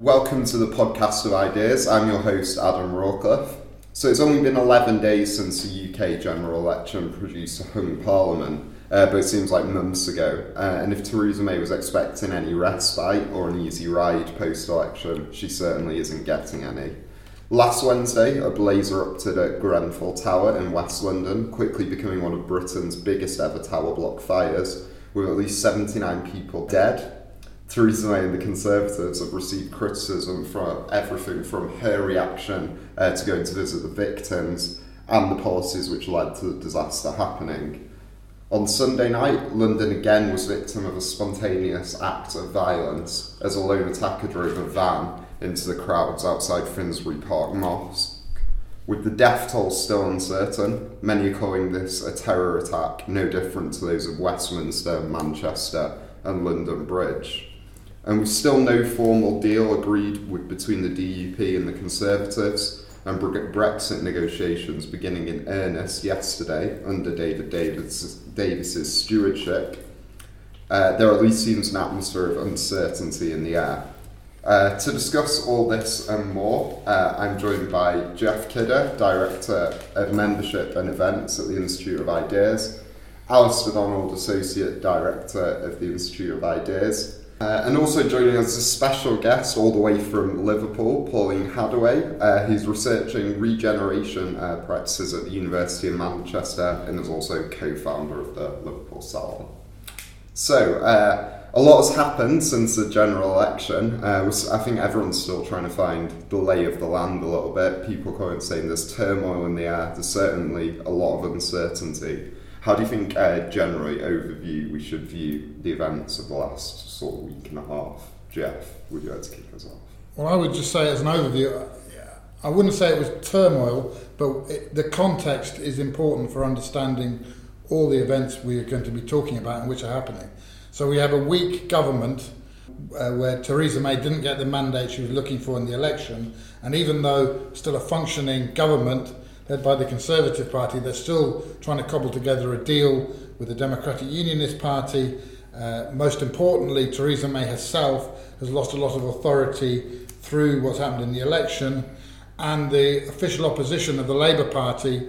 Welcome to the podcast of ideas. I'm your host, Adam Rawcliffe. So it's only been 11 days since the UK general election produced a hung parliament, uh, but it seems like months ago. Uh, and if Theresa May was expecting any respite or an easy ride post election, she certainly isn't getting any. Last Wednesday, a blaze erupted at Grenfell Tower in West London, quickly becoming one of Britain's biggest ever tower block fires, with at least 79 people dead Theresa May and the Conservatives have received criticism for everything from her reaction uh, to going to visit the victims and the policies which led to the disaster happening. On Sunday night, London again was victim of a spontaneous act of violence as a lone attacker drove a van into the crowds outside Finsbury Park Mosque. With the death toll still uncertain, many are calling this a terror attack no different to those of Westminster, Manchester, and London Bridge and with still no formal deal agreed with, between the DUP and the Conservatives, and Brexit negotiations beginning in earnest yesterday under David Davis, Davis's stewardship, uh, there at least seems an atmosphere of uncertainty in the air. Uh, to discuss all this and more, uh, I'm joined by Geoff Kidder, Director of Membership and Events at the Institute of Ideas, Alastair Donald, Associate Director of the Institute of Ideas, uh, and also joining us as a special guest all the way from Liverpool, Pauline Hadaway, uh, who's researching regeneration uh, practices at the University of Manchester and is also co-founder of the Liverpool Salon. So, uh, a lot has happened since the general election. Uh, I think everyone's still trying to find the lay of the land a little bit. People are saying there's turmoil in the air. There's certainly a lot of uncertainty. How do you think, uh, generally, overview, we should view the events of the last sort of week and a half? Geoff, would you like to kick us off? Well, I would just say, as an overview, I wouldn't say it was turmoil, but it, the context is important for understanding all the events we are going to be talking about and which are happening. So we have a weak government uh, where Theresa May didn't get the mandate she was looking for in the election, and even though still a functioning government, led by the Conservative Party. They're still trying to cobble together a deal with the Democratic Unionist Party. Uh, most importantly, Theresa May herself has lost a lot of authority through what's happened in the election, and the official opposition of the Labour Party.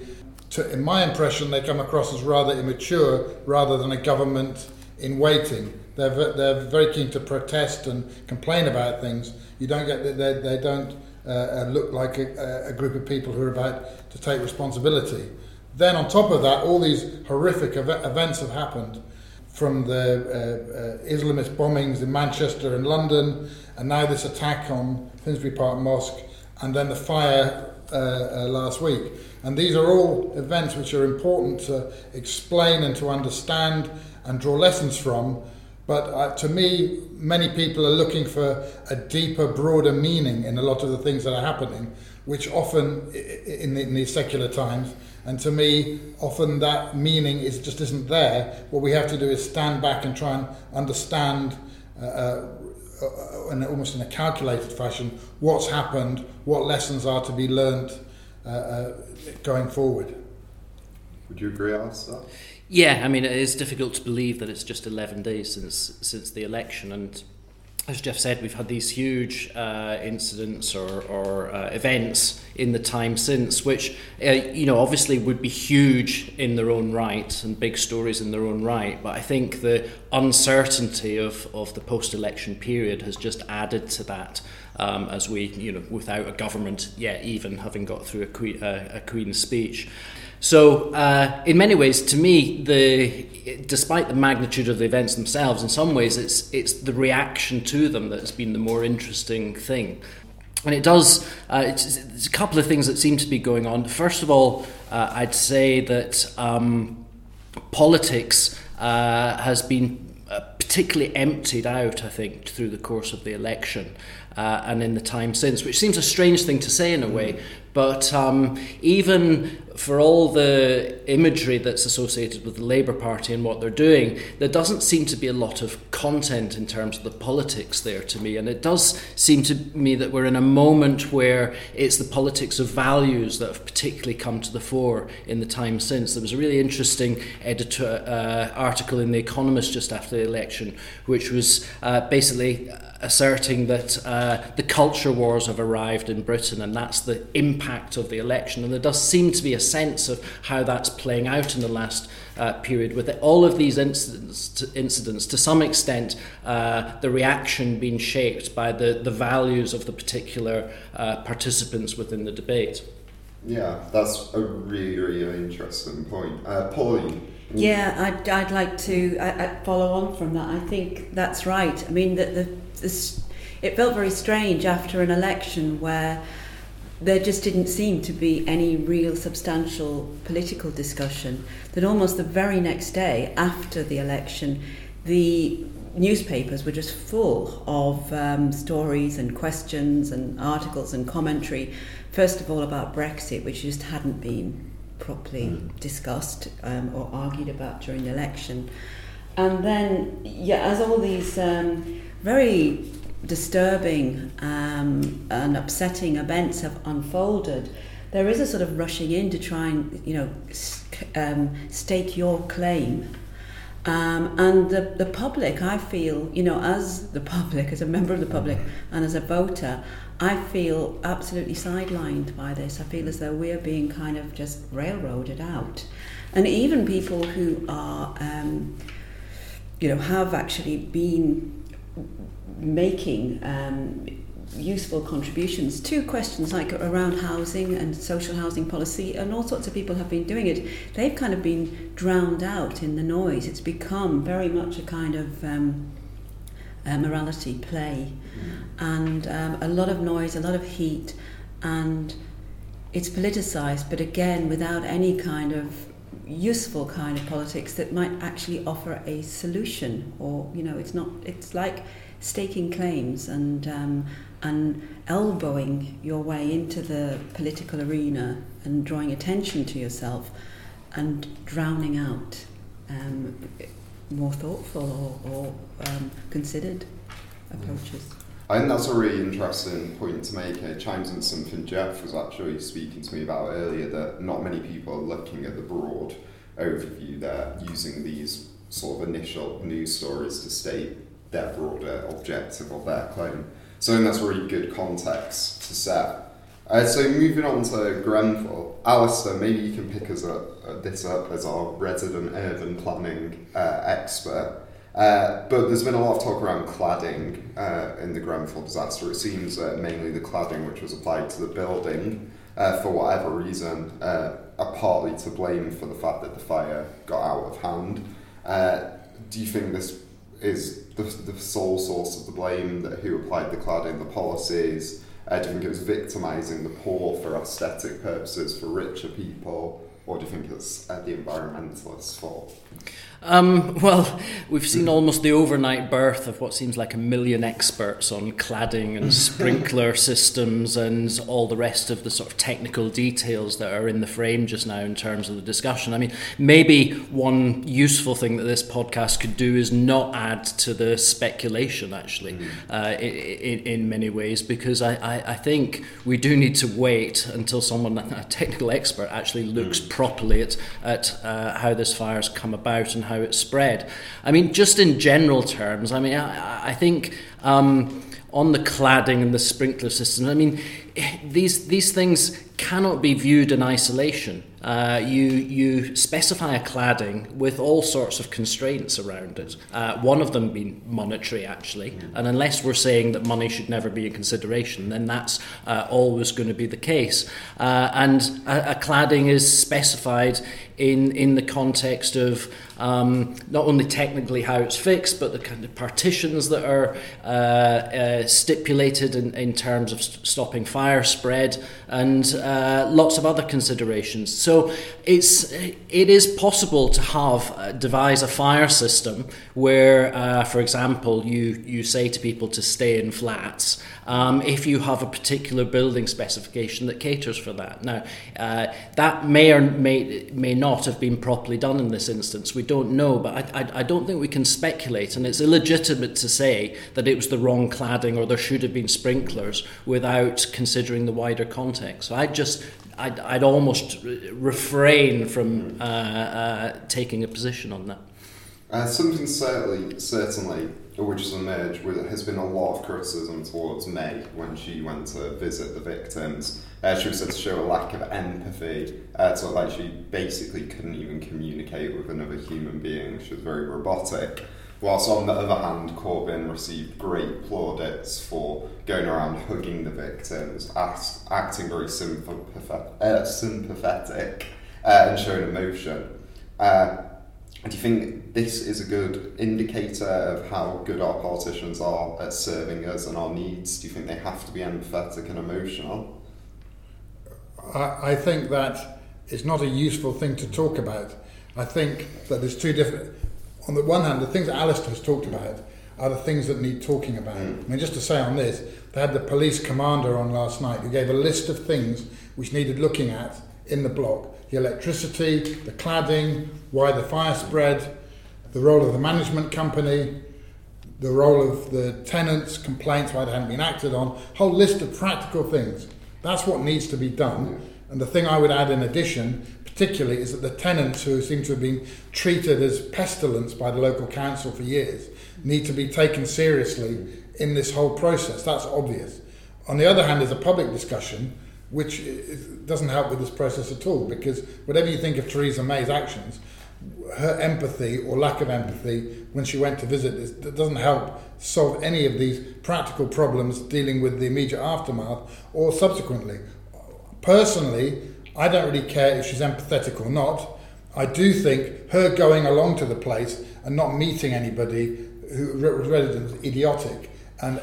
To, in my impression, they come across as rather immature rather than a government in waiting. They're, they're very keen to protest and complain about things. You don't get they, they don't uh, look like a, a, group of people who are about to take responsibility. Then, on top of that, all these horrific ev- events have happened from the uh, uh, Islamist bombings in Manchester and London, and now this attack on Finsbury Park Mosque, and then the fire uh, uh, last week. And these are all events which are important to explain and to understand and draw lessons from but uh, to me, many people are looking for a deeper, broader meaning in a lot of the things that are happening, which often in, the, these secular times, and to me, often that meaning is just isn't there. What we have to do is stand back and try and understand, uh, uh, uh in almost in a calculated fashion, what's happened, what lessons are to be learned uh, uh, going forward. Would you agree, Alastair? Yeah, I mean, it is difficult to believe that it's just 11 days since since the election, and as Geoff said, we've had these huge uh, incidents or, or uh, events in the time since, which uh, you know obviously would be huge in their own right and big stories in their own right. But I think the uncertainty of, of the post-election period has just added to that. Um, as we, you know, without a government yet, even having got through a, queen, uh, a Queen's speech. So, uh, in many ways, to me, the despite the magnitude of the events themselves, in some ways, it's it's the reaction to them that has been the more interesting thing. And it does. Uh, it's, it's, a couple of things that seem to be going on. First of all, uh, I'd say that um, politics uh, has been uh, particularly emptied out. I think through the course of the election. Uh, and in the time since, which seems a strange thing to say in a way, but um, even for all the imagery that's associated with the Labour Party and what they're doing, there doesn't seem to be a lot of content in terms of the politics there to me. And it does seem to me that we're in a moment where it's the politics of values that have particularly come to the fore in the time since. There was a really interesting editor uh, article in The Economist just after the election, which was uh, basically asserting that. Uh, the culture wars have arrived in Britain, and that's the impact of the election. And there does seem to be a sense of how that's playing out in the last uh, period, with all of these incidents, to, incidents to some extent, uh, the reaction being shaped by the, the values of the particular uh, participants within the debate. Yeah, that's a really, really interesting point. Uh, Pauline. Yeah, I'd, I'd like to I, I follow on from that. I think that's right. I mean, the, the, this, it felt very strange after an election where there just didn't seem to be any real substantial political discussion. That almost the very next day after the election, the newspapers were just full of um, stories and questions and articles and commentary first of all about Brexit, which just hadn't been properly mm. discussed um, or argued about during the election. And then, yeah, as all these um, very disturbing um, and upsetting events have unfolded, there is a sort of rushing in to try and, you know, um, stake your claim. Um, and the, the public, I feel, you know, as the public, as a member of the public and as a voter, I feel absolutely sidelined by this. I feel as though we're being kind of just railroaded out. And even people who are, um, you know, have actually been making um, useful contributions to questions like around housing and social housing policy, and all sorts of people have been doing it. They've kind of been drowned out in the noise. It's become very much a kind of um, a morality play and um, a lot of noise, a lot of heat, and it's politicized, but again, without any kind of useful kind of politics that might actually offer a solution or you know it's not it's like staking claims and um, and elbowing your way into the political arena and drawing attention to yourself and drowning out um, more thoughtful or, or um, considered approaches. I think that's a really interesting point to make. It chimes in something Geoff was actually speaking to me about earlier that not many people are looking at the broad overview. They're using these sort of initial news stories to state their broader objective of their claim. So I think that's really good context to set. Uh, so moving on to Grenfell, Alastair, maybe you can pick us up, uh, this up as our resident urban planning uh, expert. Uh, but there's been a lot of talk around cladding uh, in the Grenfell disaster. It seems mainly the cladding which was applied to the building, uh, for whatever reason, are partly to blame for the fact that the fire got out of hand. do you think this is the, the sole source of the blame, that who applied the cladding, the policies? Uh, do you think it was victimising the poor for aesthetic purposes, for richer people? Or do you think it's uh, the environmentalists' fault? Um, well, we've seen almost the overnight birth of what seems like a million experts on cladding and sprinkler systems and all the rest of the sort of technical details that are in the frame just now in terms of the discussion. I mean, maybe one useful thing that this podcast could do is not add to the speculation, actually, mm. uh, in, in many ways, because I, I, I think we do need to wait until someone, a technical expert, actually looks mm. properly at, at uh, how this fire has come about and how it spread. I mean, just in general terms, I mean, I, I think um, on the cladding and the sprinkler system, I mean, these these things cannot be viewed in isolation. Uh, you you specify a cladding with all sorts of constraints around it. Uh, one of them being monetary, actually, and unless we're saying that money should never be a consideration, then that's uh, always going to be the case. Uh, and a, a, cladding is specified in in the context of um, not only technically how it's fixed, but the kind of partitions that are uh, uh, stipulated in, in terms of st- stopping fire spread and uh, lots of other considerations. So it's it is possible to have uh, devise a fire system where, uh, for example, you you say to people to stay in flats um, if you have a particular building specification that caters for that. Now, uh, that may or may may not have been properly done in this instance. We don't know, but I, I, I don't think we can speculate, and it's illegitimate to say that it was the wrong cladding or there should have been sprinklers without considering the wider context. So I just I'd, I'd almost refrain from uh, uh, taking a position on that. Uh, something certainly, certainly, which has emerged, has been a lot of criticism towards May when she went to visit the victims. Uh, she was said to show a lack of empathy, uh, to like she basically couldn't even communicate with another human being. She was very robotic. Whilst on the other hand, Corbyn received great plaudits for going around hugging the victims, act, acting very sympathetic, uh, sympathetic uh, and showing emotion. Uh, do you think this is a good indicator of how good our politicians are at serving us and our needs? Do you think they have to be empathetic and emotional? I, I think that it's not a useful thing to talk about. I think that there's two different. On the one hand, the things that Alastair has talked about are the things that need talking about. Mm. I mean, just to say on this, they had the police commander on last night who gave a list of things which needed looking at in the block the electricity, the cladding, why the fire spread, the role of the management company, the role of the tenants, complaints, why they hadn't been acted on, whole list of practical things. That's what needs to be done. And the thing I would add in addition, particularly, is that the tenants who seem to have been treated as pestilence by the local council for years need to be taken seriously in this whole process. That's obvious. On the other hand, there's a public discussion which doesn't help with this process at all because whatever you think of Theresa May's actions, her empathy or lack of empathy when she went to visit it doesn't help solve any of these practical problems dealing with the immediate aftermath or subsequently. Personally, I don't really care if she's empathetic or not. I do think her going along to the place and not meeting anybody who was residents idiotic, and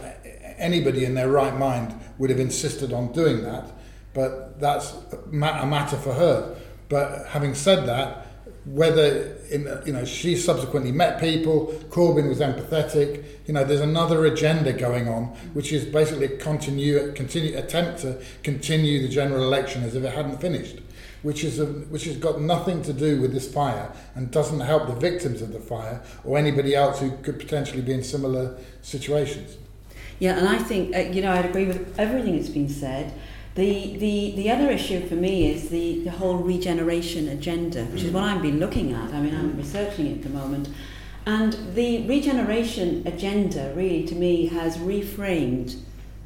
anybody in their right mind would have insisted on doing that but that's a matter for her. But having said that, whether you know she subsequently met people, Corbyn was empathetic. You know, there's another agenda going on, which is basically continue, continue attempt to continue the general election as if it hadn't finished, which is a, which has got nothing to do with this fire and doesn't help the victims of the fire or anybody else who could potentially be in similar situations. Yeah, and I think uh, you know I'd agree with everything that's been said. The, the, the other issue for me is the, the whole regeneration agenda, which is what I've been looking at. I mean, I'm researching it at the moment. And the regeneration agenda, really, to me, has reframed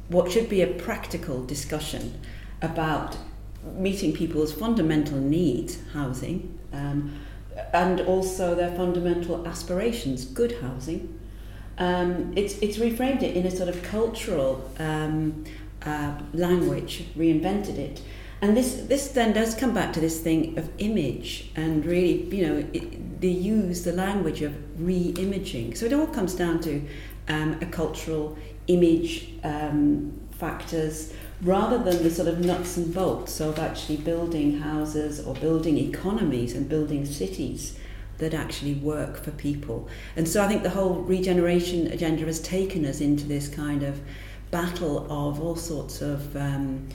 what should be a practical discussion about meeting people's fundamental needs, housing, um, and also their fundamental aspirations, good housing. Um, it's, it's reframed it in a sort of cultural um, uh, language, reinvented it. And this, this then does come back to this thing of image and really, you know, it, they use the language of re-imaging. So it all comes down to um, a cultural image um, factors rather than the sort of nuts and bolts of actually building houses or building economies and building cities that actually work for people. And so I think the whole regeneration agenda has taken us into this kind of battle of all sorts of um,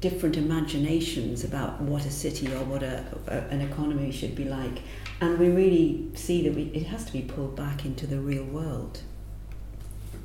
different imaginations about what a city or what a, a, an economy should be like. And we really see that we, it has to be pulled back into the real world.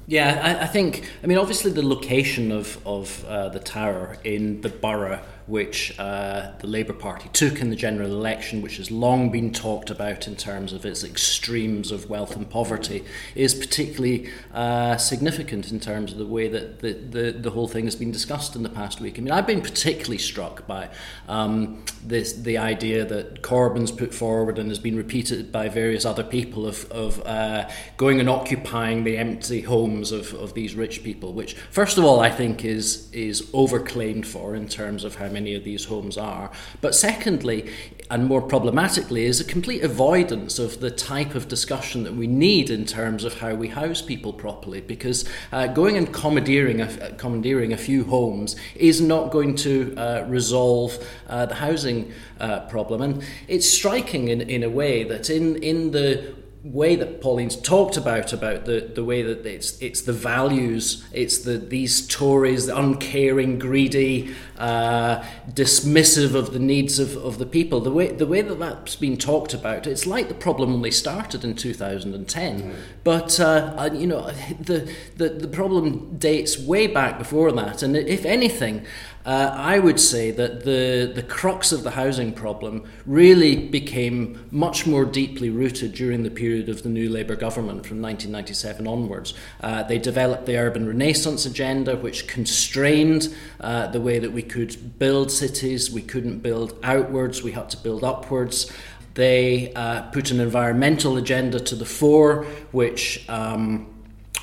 Yeah, I, I think, I mean, obviously the location of, of uh, the tower in the borough which uh, the Labour Party took in the general election, which has long been talked about in terms of its extremes of wealth and poverty, is particularly uh, significant in terms of the way that the, the, the whole thing has been discussed in the past week. I mean, I've been particularly struck by um, this, the idea that Corbyn's put forward and has been repeated by various other people of, of uh, going and occupying the empty homes of, of these rich people, which, first of all, I think is, is overclaimed for in terms of how many many of these homes are. But secondly, and more problematically, is a complete avoidance of the type of discussion that we need in terms of how we house people properly. Because uh, going and commandeering a, commandeering a few homes is not going to uh, resolve uh, the housing uh, problem. And it's striking in, in a way that in, in the way that Pauline's talked about about the, the way that it's it's the values, it's the these Tories, the uncaring, greedy, uh, dismissive of the needs of, of the people. The way the way that that's been talked about, it's like the problem only started in 2010, mm. but uh, you know the, the the problem dates way back before that, and if anything. Uh, I would say that the, the crux of the housing problem really became much more deeply rooted during the period of the new Labour government from 1997 onwards. Uh, they developed the urban renaissance agenda, which constrained uh, the way that we could build cities. We couldn't build outwards, we had to build upwards. They uh, put an environmental agenda to the fore, which um,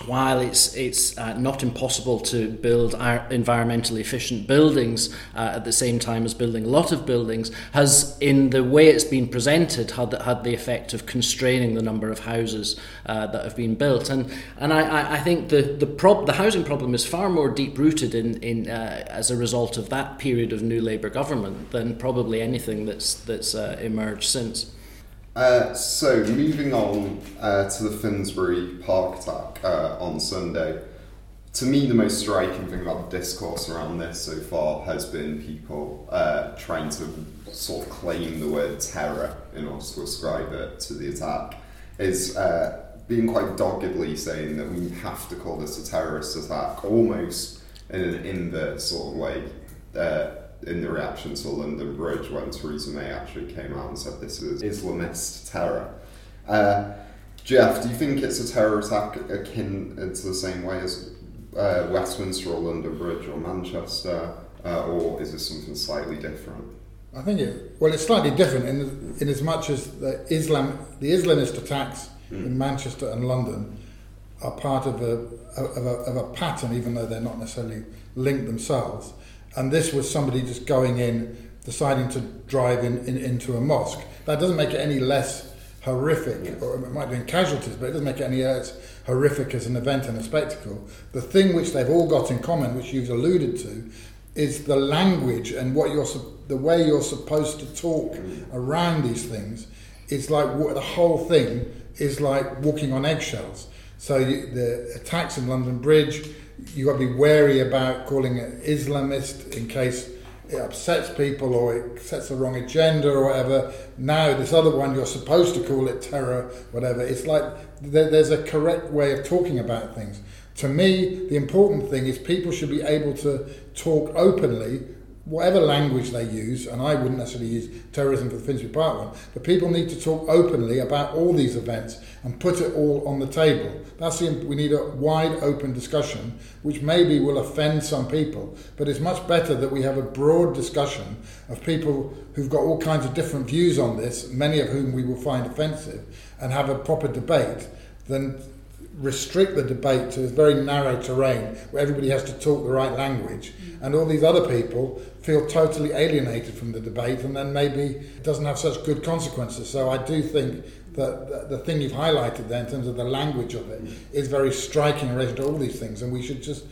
while it's it's uh, not impossible to build environmentally efficient buildings uh, at the same time as building a lot of buildings, has in the way it's been presented had had the effect of constraining the number of houses uh, that have been built. And and I, I think the the prob- the housing problem is far more deep rooted in in uh, as a result of that period of new Labour government than probably anything that's that's uh, emerged since. Uh, so, moving on uh, to the Finsbury Park attack uh, on Sunday. To me, the most striking thing about the discourse around this so far has been people uh, trying to sort of claim the word terror in order to ascribe it to the attack. Is uh, being quite doggedly saying that we have to call this a terrorist attack, almost in, an inverse sort of way in the reaction to London Bridge when Theresa May actually came out and said this is Islamist terror. Uh, Geoff, do you think it's a terror attack akin to the same way as uh, Westminster or London Bridge or Manchester, uh, or is this something slightly different? I think it well, it's slightly different in in as much as the Islam, the Islamist attacks mm. in Manchester and London are part of a, of a of a pattern, even though they're not necessarily linked themselves. And this was somebody just going in, deciding to drive in, in into a mosque. That doesn't make it any less horrific, yes. or it might be in casualties, but it doesn't make it any less horrific as an event and a spectacle. The thing which they've all got in common, which you've alluded to, is the language and what you're the way you're supposed to talk mm. around these things. It's like the whole thing is like walking on eggshells. So you, the attacks in London Bridge, you've got to be wary about calling it Islamist in case it upsets people or it sets the wrong agenda or whatever. Now, this other one, you're supposed to call it terror, whatever. It's like there's a correct way of talking about things. To me, the important thing is people should be able to talk openly whatever language they use, and I wouldn't necessarily use terrorism for the Finsbury Park one, but people need to talk openly about all these events and put it all on the table. That's the, we need a wide open discussion, which maybe will offend some people, but it's much better that we have a broad discussion of people who've got all kinds of different views on this, many of whom we will find offensive, and have a proper debate than restrict the debate to this very narrow terrain where everybody has to talk the right language mm. and all these other people feel totally alienated from the debate and then maybe it doesn't have such good consequences. So I do think that the thing you've highlighted there in terms of the language of it mm. is very striking in relation to all these things and we should just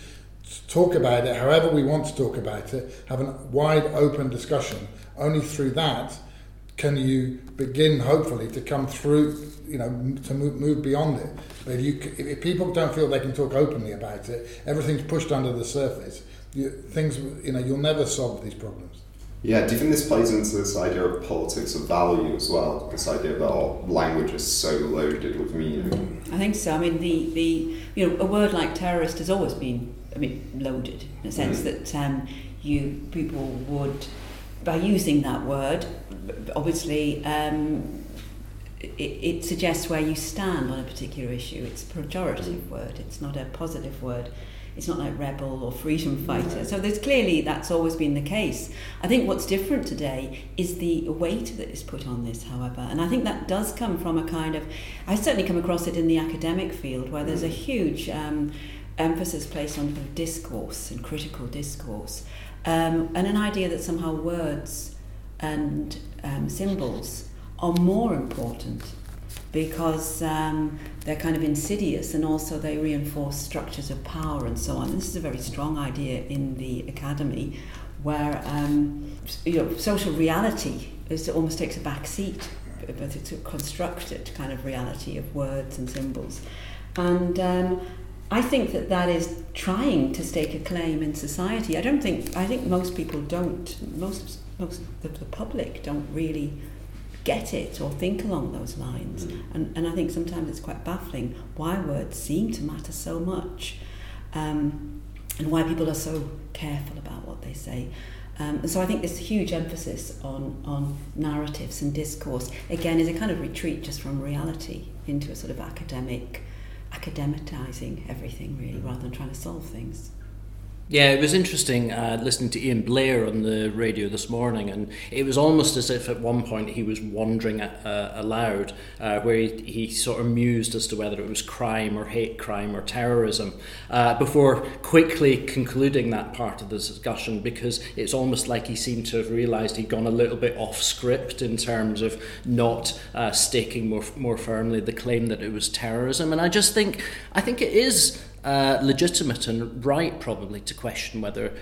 talk about it however we want to talk about it, have a wide open discussion. Only through that can you begin hopefully to come through you know to move, move beyond it? But if, you, if people don't feel they can talk openly about it everything's pushed under the surface you, things you know you'll never solve these problems. Yeah do you think this plays into this idea of politics of value as well? This idea that our language is so loaded with meaning? I think so. I mean the, the you know a word like terrorist has always been I mean loaded in a sense mm. that um, you people would by using that word, obviously, um, it, it suggests where you stand on a particular issue. It's a pejorative word. It's not a positive word. It's not like rebel or freedom fighter. So there's clearly that's always been the case. I think what's different today is the weight that is put on this, however, and I think that does come from a kind of. I certainly come across it in the academic field where there's a huge um, emphasis placed on discourse and critical discourse um, and an idea that somehow words and um, symbols are more important because um, they're kind of insidious and also they reinforce structures of power and so on. This is a very strong idea in the academy where um, you know, social reality is, almost takes a back seat, but it's a constructed kind of reality of words and symbols. And um, I think that that is trying to stake a claim in society. I don't think I think most people don't. Most most of the public don't really get it or think along those lines. Mm. And and I think sometimes it's quite baffling why words seem to matter so much, um, and why people are so careful about what they say. Um, and so I think this huge emphasis on on narratives and discourse again is a kind of retreat just from reality. into a sort of academic, academitizing everything really, rather than trying to solve things. Yeah, it was interesting uh, listening to Ian Blair on the radio this morning, and it was almost as if at one point he was wondering uh, aloud, uh, where he, he sort of mused as to whether it was crime or hate crime or terrorism, uh, before quickly concluding that part of the discussion because it's almost like he seemed to have realised he'd gone a little bit off script in terms of not uh, staking more more firmly the claim that it was terrorism, and I just think I think it is uh, legitimate and right, probably, to question whether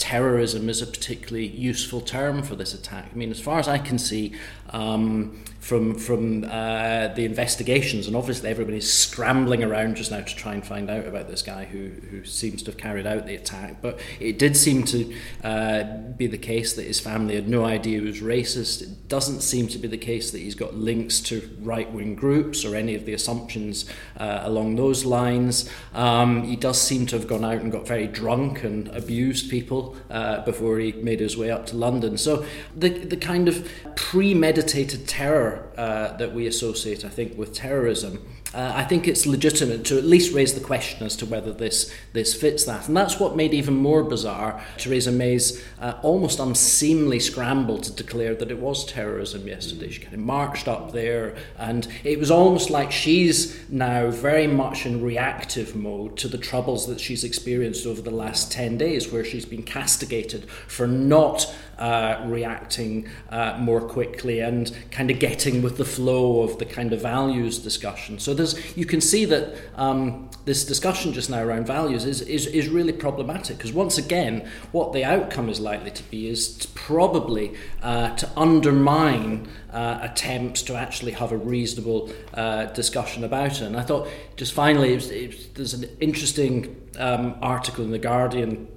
terrorism is a particularly useful term for this attack. I mean, as far as I can see, um, from from uh, the investigations, and obviously everybody's scrambling around just now to try and find out about this guy who who seems to have carried out the attack. But it did seem to uh, be the case that his family had no idea he was racist. It doesn't seem to be the case that he's got links to right wing groups or any of the assumptions uh, along those lines. Um, he does seem to have gone out and got very drunk and abused people uh, before he made his way up to London. So the the kind of premeditated terror uh, that we associate, I think, with terrorism, uh, I think it's legitimate to at least raise the question as to whether this this fits that, and that's what made even more bizarre Theresa May's uh, almost unseemly scramble to declare that it was terrorism yesterday. She kind of marched up there, and it was almost like she's now very much in reactive mode to the troubles that she's experienced over the last ten days, where she's been castigated for not uh, reacting uh, more quickly and kind of getting with the flow of the kind of values discussion. So there's, you can see that um, this discussion just now around values is, is, is really problematic because once again, what the outcome is likely to be is probably uh, to undermine uh, attempts to actually have a reasonable uh, discussion about it. And I thought, just finally, it was, it was, there's an interesting um, article in The Guardian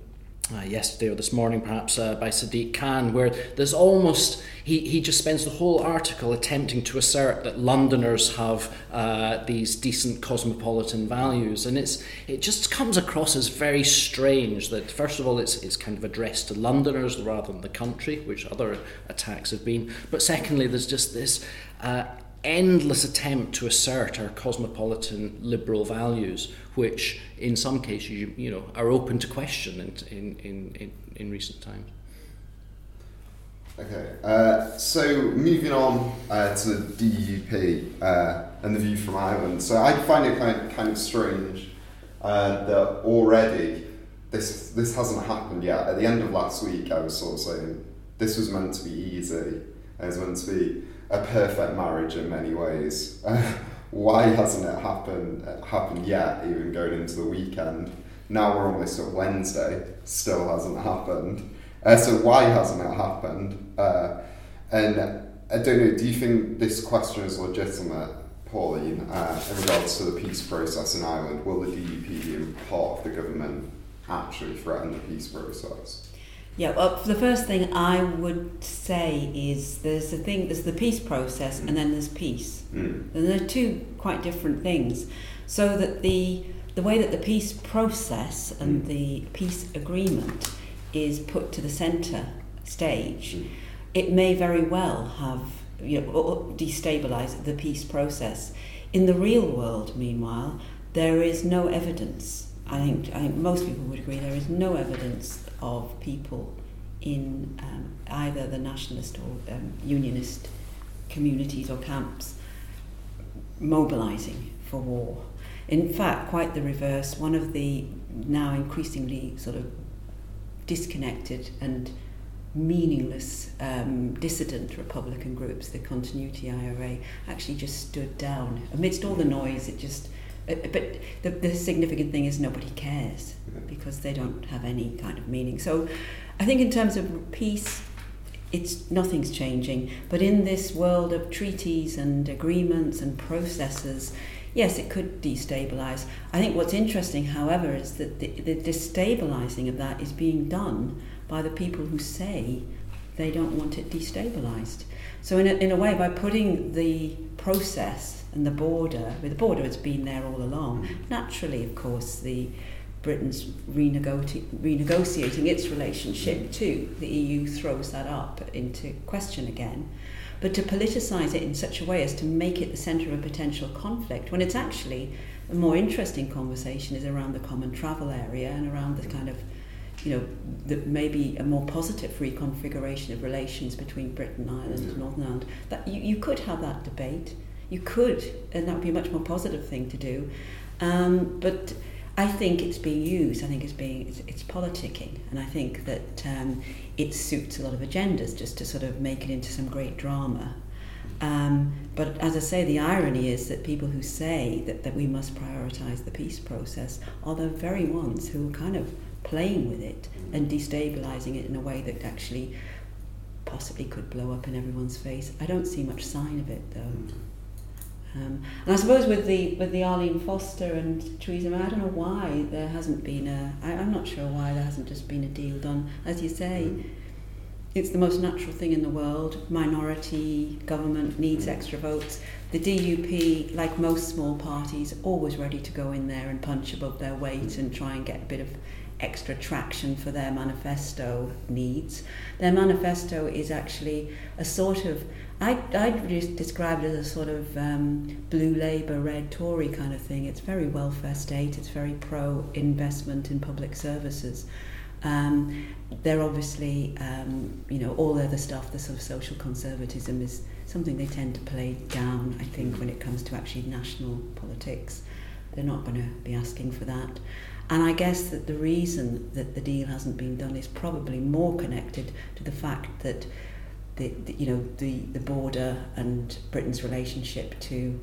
uh, yesterday or this morning, perhaps uh, by Sadiq Khan, where there's almost he, he just spends the whole article attempting to assert that Londoners have uh, these decent cosmopolitan values, and it's it just comes across as very strange that first of all it's it's kind of addressed to Londoners rather than the country, which other attacks have been, but secondly there's just this. Uh, endless attempt to assert our cosmopolitan liberal values, which in some cases you, you know are open to question in, in, in, in recent times. Okay, uh, so moving on uh, to the DUP uh, and the view from Ireland. So I find it kind of, kind of strange uh, that already this this hasn't happened yet. At the end of last week, I was sort of saying this was meant to be easy. It was meant to be a perfect marriage in many ways. why hasn't it happened happened yet? Even going into the weekend. Now we're almost at Wednesday. Still hasn't happened. Uh, so why hasn't it happened? Uh, and I don't know. Do you think this question is legitimate, Pauline, uh, in regards to the peace process in Ireland? Will the DUP being part of the government actually threaten the peace process? Yeah, well, the first thing I would say is there's a thing, there's the peace process and then there's peace. Mm. And they're two quite different things. So that the, the way that the peace process and mm. the peace agreement is put to the centre stage, mm. it may very well have you know, destabilise the peace process. In the real world, meanwhile, there is no evidence. I think, I think most people would agree there is no evidence of people in um, either the nationalist or um, unionist communities or camps mobilizing for war. In fact, quite the reverse. One of the now increasingly sort of disconnected and meaningless um, dissident Republican groups, the Continuity IRA, actually just stood down. Amidst all the noise, it just but the, the significant thing is nobody cares because they don't have any kind of meaning. So I think in terms of peace, it's nothing's changing. But in this world of treaties and agreements and processes, yes, it could destabilize. I think what's interesting, however, is that the, the destabilizing of that is being done by the people who say they don't want it destabilized. So in a, in a way, by putting the process and the border, well, the border has been there all along. Naturally, of course, the Britain's renegotiating, renegotiating its relationship mm. to the EU throws that up into question again. but to politicise it in such a way as to make it the centre of a potential conflict when it's actually a more interesting conversation is around the common travel area and around the kind of you know, the, maybe a more positive reconfiguration of relations between Britain, Ireland, and Northern Ireland. That you, you could have that debate. You could, and that would be a much more positive thing to do. Um, but I think it's being used. I think it's being it's, it's politicking, and I think that um, it suits a lot of agendas just to sort of make it into some great drama. Um, but as I say, the irony is that people who say that, that we must prioritise the peace process are the very ones who are kind of playing with it and destabilising it in a way that actually possibly could blow up in everyone's face. I don't see much sign of it though. Um, and I suppose with the with the Arlene Foster and Theresa May, I don't know why there hasn't been a. I, I'm not sure why there hasn't just been a deal done. As you say, mm. it's the most natural thing in the world. Minority government needs extra votes. The DUP, like most small parties, always ready to go in there and punch above their weight and try and get a bit of extra traction for their manifesto needs. Their manifesto is actually a sort of I, I'd describe it as a sort of um, blue Labour, red Tory kind of thing. It's very welfare state, it's very pro investment in public services. Um, they're obviously, um, you know, all the other stuff, the sort of social conservatism is something they tend to play down, I think, when it comes to actually national politics. They're not going to be asking for that. And I guess that the reason that the deal hasn't been done is probably more connected to the fact that the, the, you know the, the border and Britain's relationship to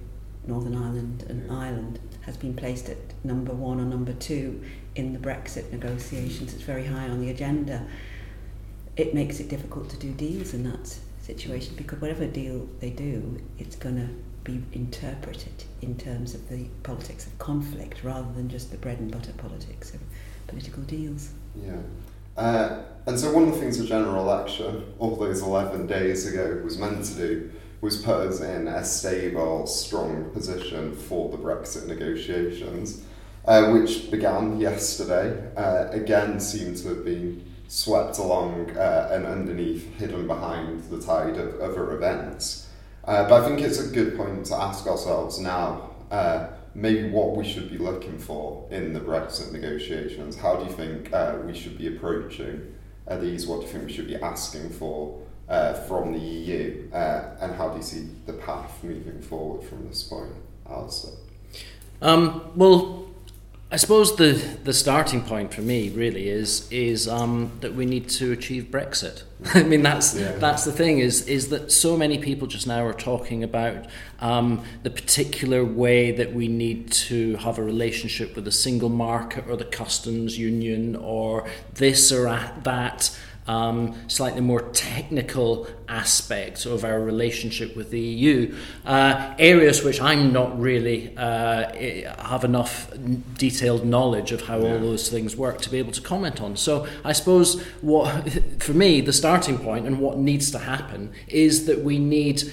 Northern Ireland and Ireland has been placed at number one or number two in the Brexit negotiations. It's very high on the agenda. It makes it difficult to do deals in that situation because whatever deal they do, it's going to be interpreted in terms of the politics of conflict rather than just the bread and butter politics of political deals. Yeah. Uh, and so one of the things the general election, all those 11 days ago, was meant to do was put us in a stable, strong position for the Brexit negotiations, uh, which began yesterday, uh, again seemed to have been swept along uh, and underneath, hidden behind the tide of other events. Uh, but I think it's a good point to ask ourselves now uh, maybe what we should be looking for in the Brexit negotiations. How do you think uh, we should be approaching uh, these? What do you think we should be asking for uh, from the EU? Uh, and how do you see the path moving forward from this point, Alastair? Um, well, I suppose the, the starting point for me really is is um, that we need to achieve Brexit. I mean that's yeah. that's the thing is is that so many people just now are talking about um, the particular way that we need to have a relationship with the single market or the customs union or this or that um, slightly more technical aspects of our relationship with the EU, uh, areas which I'm not really uh, have enough detailed knowledge of how yeah. all those things work to be able to comment on. So I suppose what, for me, the starting point and what needs to happen is that we need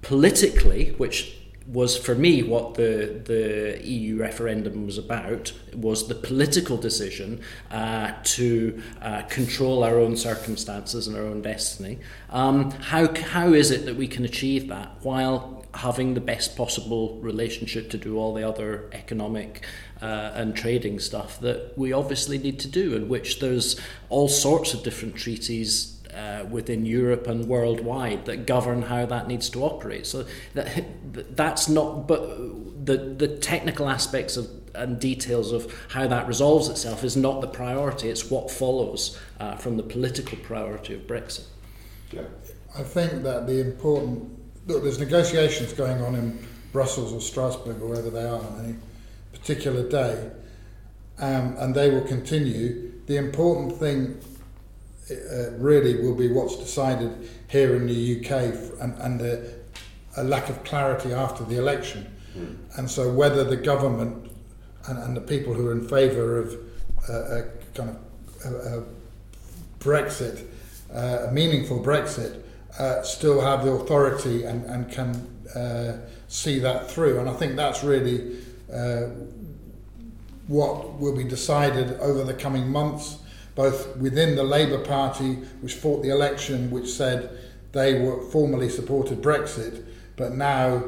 politically, which was for me what the the EU referendum was about was the political decision uh, to uh, control our own circumstances and our own destiny. Um, how how is it that we can achieve that while having the best possible relationship to do all the other economic uh, and trading stuff that we obviously need to do, in which there's all sorts of different treaties uh, within Europe and worldwide that govern how that needs to operate. So that, that's not, but the, the technical aspects of and details of how that resolves itself is not the priority. It's what follows uh, from the political priority of Brexit. Yeah. I think that the important look, there's negotiations going on in Brussels or Strasbourg or wherever they are on any particular day, um, and they will continue. The important thing uh, really will be what's decided here in the UK and, and the, a lack of clarity after the election. Mm. And so whether the government and, and the people who are in favour of uh, a kind of a, a Brexit, uh, a meaningful Brexit, uh, still have the authority and, and can uh, see that through. And I think that's really uh, what will be decided over the coming months both within the Labour Party, which fought the election, which said they were formally supported Brexit, but now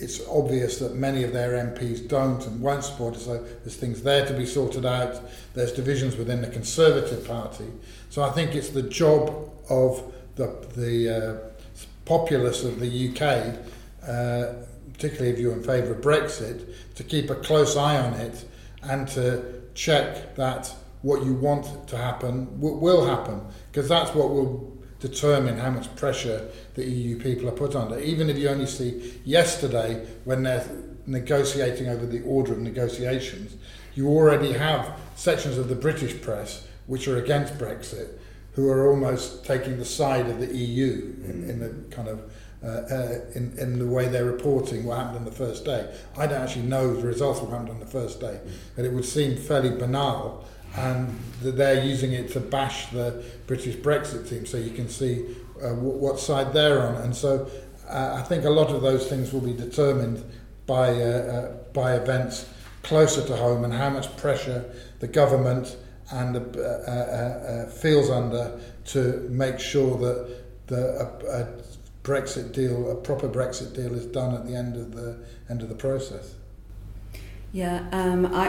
it's obvious that many of their MPs don't and won't support it. So there's things there to be sorted out. There's divisions within the Conservative Party. So I think it's the job of the the uh, populace of the UK, uh, particularly if you're in favour of Brexit, to keep a close eye on it and to check that what you want to happen w- will happen because that's what will determine how much pressure the EU people are put under. Even if you only see yesterday when they're negotiating over the order of negotiations, you already have sections of the British press which are against Brexit who are almost taking the side of the EU in, in the kind of uh, uh, in, in the way they're reporting what happened on the first day. I don't actually know the results of what happened on the first day, but it would seem fairly banal and they're using it to bash the British Brexit team so you can see uh, w- what side they're on. And so uh, I think a lot of those things will be determined by, uh, uh, by events closer to home and how much pressure the government and uh, uh, feels under to make sure that the a, a Brexit deal, a proper Brexit deal, is done at the end of the end of the process. Yeah, um, I,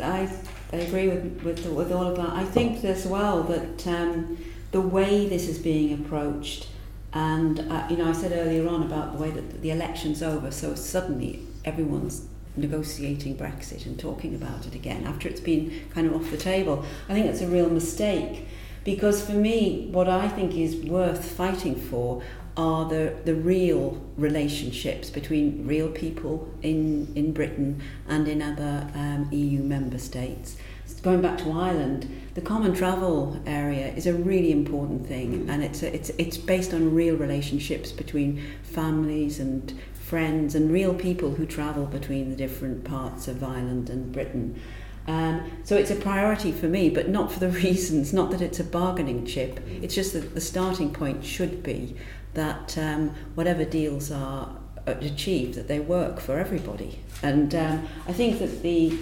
I, I, agree with, with, with all of that. I think as well that um, the way this is being approached, and uh, you know, I said earlier on about the way that the election's over, so suddenly everyone's negotiating Brexit and talking about it again after it's been kind of off the table. I think it's a real mistake because for me, what I think is worth fighting for are the, the real relationships between real people in, in Britain and in other um, EU member states. Going back to Ireland, the common travel area is a really important thing, and it's, a, it's, it's based on real relationships between families and friends and real people who travel between the different parts of Ireland and Britain. Um, so it's a priority for me, but not for the reasons, not that it's a bargaining chip. It's just that the starting point should be that um, whatever deals are achieved, that they work for everybody. And um, I think that the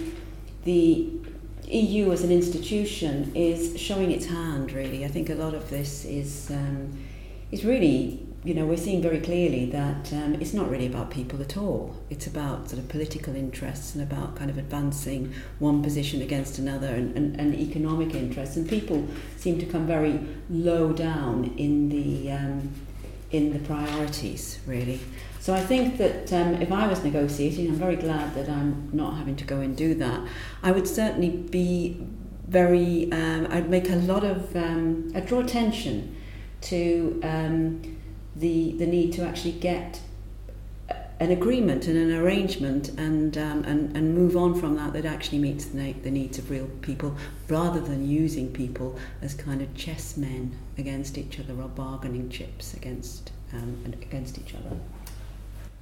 the EU as an institution is showing its hand. Really, I think a lot of this is um, is really. You know, we're seeing very clearly that um, it's not really about people at all. It's about sort of political interests and about kind of advancing one position against another and, and, and economic interests. And people seem to come very low down in the um, in the priorities, really. So I think that um, if I was negotiating, I'm very glad that I'm not having to go and do that. I would certainly be very, um, I'd make a lot of, um, I'd draw attention to um, the, the need to actually get an agreement and an arrangement and, um, and, and move on from that that actually meets the, the needs of real people rather than using people as kind of chess men against each other or bargaining chips against, um, against each other.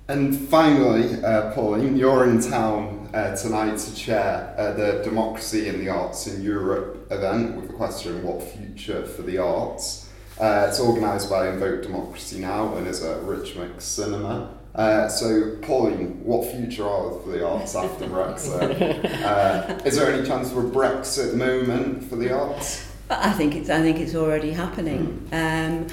And finally, uh, Pauline, you're in town uh, tonight to chair uh, the Democracy in the Arts in Europe event with the question, what future for the arts? Uh, it's organised by Invoke Democracy Now and is at Rich Mix Cinema. Uh, so, Pauline, what future are for the arts after Brexit? Uh, is there any chance for a Brexit moment for the arts? I think it's. I think it's already happening. Um,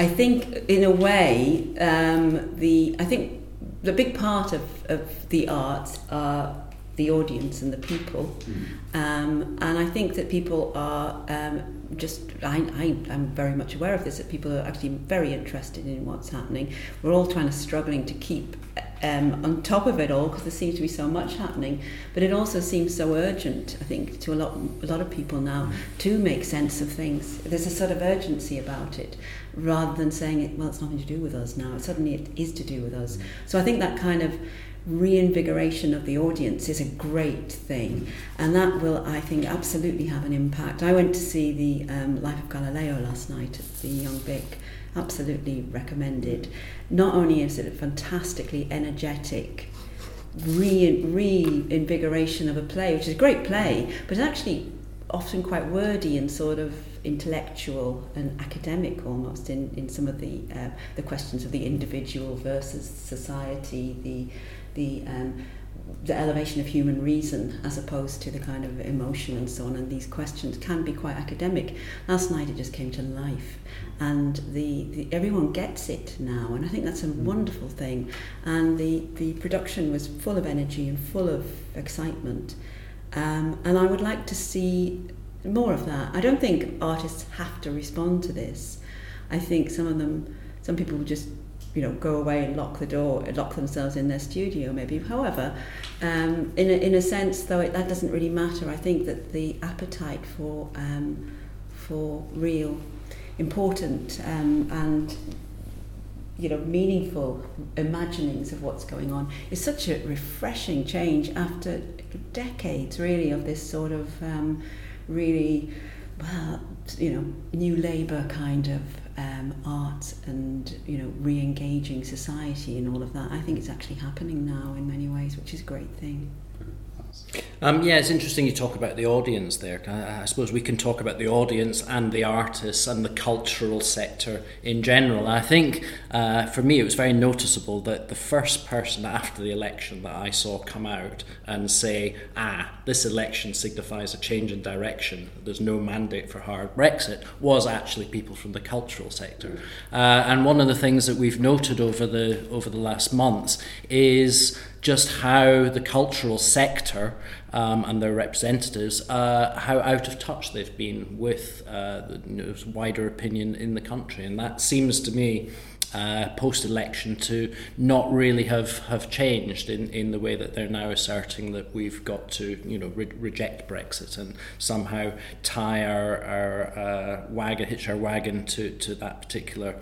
I think, in a way, um, the. I think the big part of, of the arts are the audience and the people. Mm. Um, and I think that people are um, just, I, I, I'm very much aware of this, that people are actually very interested in what's happening. We're all trying to struggling to keep um, on top of it all because there seems to be so much happening. But it also seems so urgent, I think, to a lot, a lot of people now to make sense of things. There's a sort of urgency about it rather than saying, it, well, it's nothing to do with us now. Suddenly it is to do with us. So I think that kind of reinvigoration of the audience is a great thing, and that will, I think, absolutely have an impact. I went to see the um, Life of Galileo last night at the Young Vic. Absolutely recommended. Not only is it a fantastically energetic re- reinvigoration of a play, which is a great play, but actually often quite wordy and sort of intellectual and academic almost in, in some of the uh, the questions of the individual versus society, the the um, the elevation of human reason as opposed to the kind of emotion and so on. And these questions can be quite academic. Last night it just came to life, and the, the everyone gets it now, and I think that's a mm. wonderful thing. And the the production was full of energy and full of excitement, um, and I would like to see more of that. I don't think artists have to respond to this. I think some of them, some people just you know, go away and lock the door, lock themselves in their studio, maybe. However, um, in, a, in a sense, though, it, that doesn't really matter. I think that the appetite for, um, for real, important, um, and you know, meaningful imaginings of what's going on is such a refreshing change after decades, really, of this sort of um, really, well, you know, new labour kind of um, art and you know re-engaging society and all of that. I think it's actually happening now in many ways, which is a great thing. Um, yeah, it's interesting you talk about the audience there. I, I suppose we can talk about the audience and the artists and the cultural sector in general. I think uh, for me it was very noticeable that the first person after the election that I saw come out and say, ah, this election signifies a change in direction, there's no mandate for hard Brexit, was actually people from the cultural sector. Uh, and one of the things that we've noted over the, over the last months is just how the cultural sector um, and their representatives, uh, how out of touch they've been with uh, the you know, wider opinion in the country. And that seems to me, uh, post election, to not really have, have changed in, in the way that they're now asserting that we've got to you know, re- reject Brexit and somehow tie our, our uh, wagon, hitch our wagon to, to that particular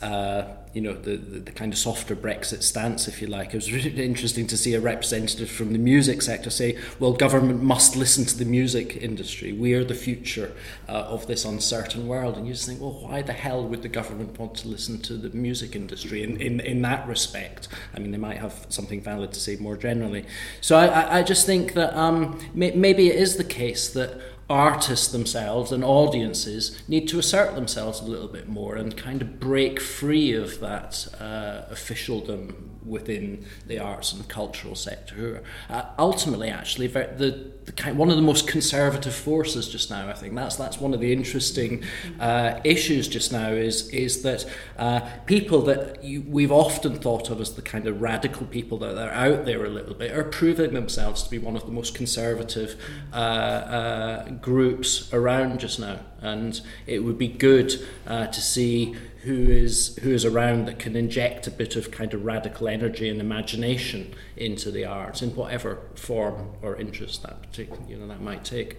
uh, you know, the, the, the, kind of softer Brexit stance, if you like. It was really interesting to see a representative from the music sector say, well, government must listen to the music industry. We are the future uh, of this uncertain world. And you just think, well, why the hell would the government want to listen to the music industry in, in, in that respect? I mean, they might have something valid to say more generally. So I, I just think that um, may, maybe it is the case that artists themselves and audiences need to assert themselves a little bit more and kind of break free of that uh, officialdom within the arts and cultural sector who are uh, ultimately actually the, the kind, one of the most conservative forces just now I think. That's that's one of the interesting uh, issues just now is is that uh, people that you, we've often thought of as the kind of radical people that are out there a little bit are proving themselves to be one of the most conservative uh, uh, groups around just now. And it would be good uh, to see who is who is around that can inject a bit of kind of radical energy and imagination into the arts in whatever form or interest that particular you know that might take.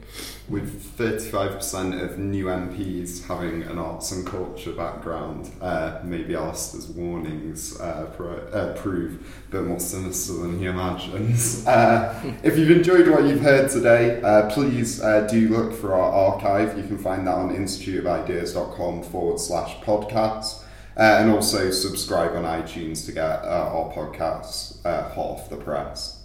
With 35% of new MPs having an arts and culture background, uh, maybe Alastair's warnings uh, pro- uh, prove a bit more sinister than he imagines. Uh, if you've enjoyed what you've heard today, uh, please uh, do look for our archive. You can find that on instituteofideas.com forward slash podcasts. Uh, and also subscribe on iTunes to get uh, our podcasts uh, hot off the press.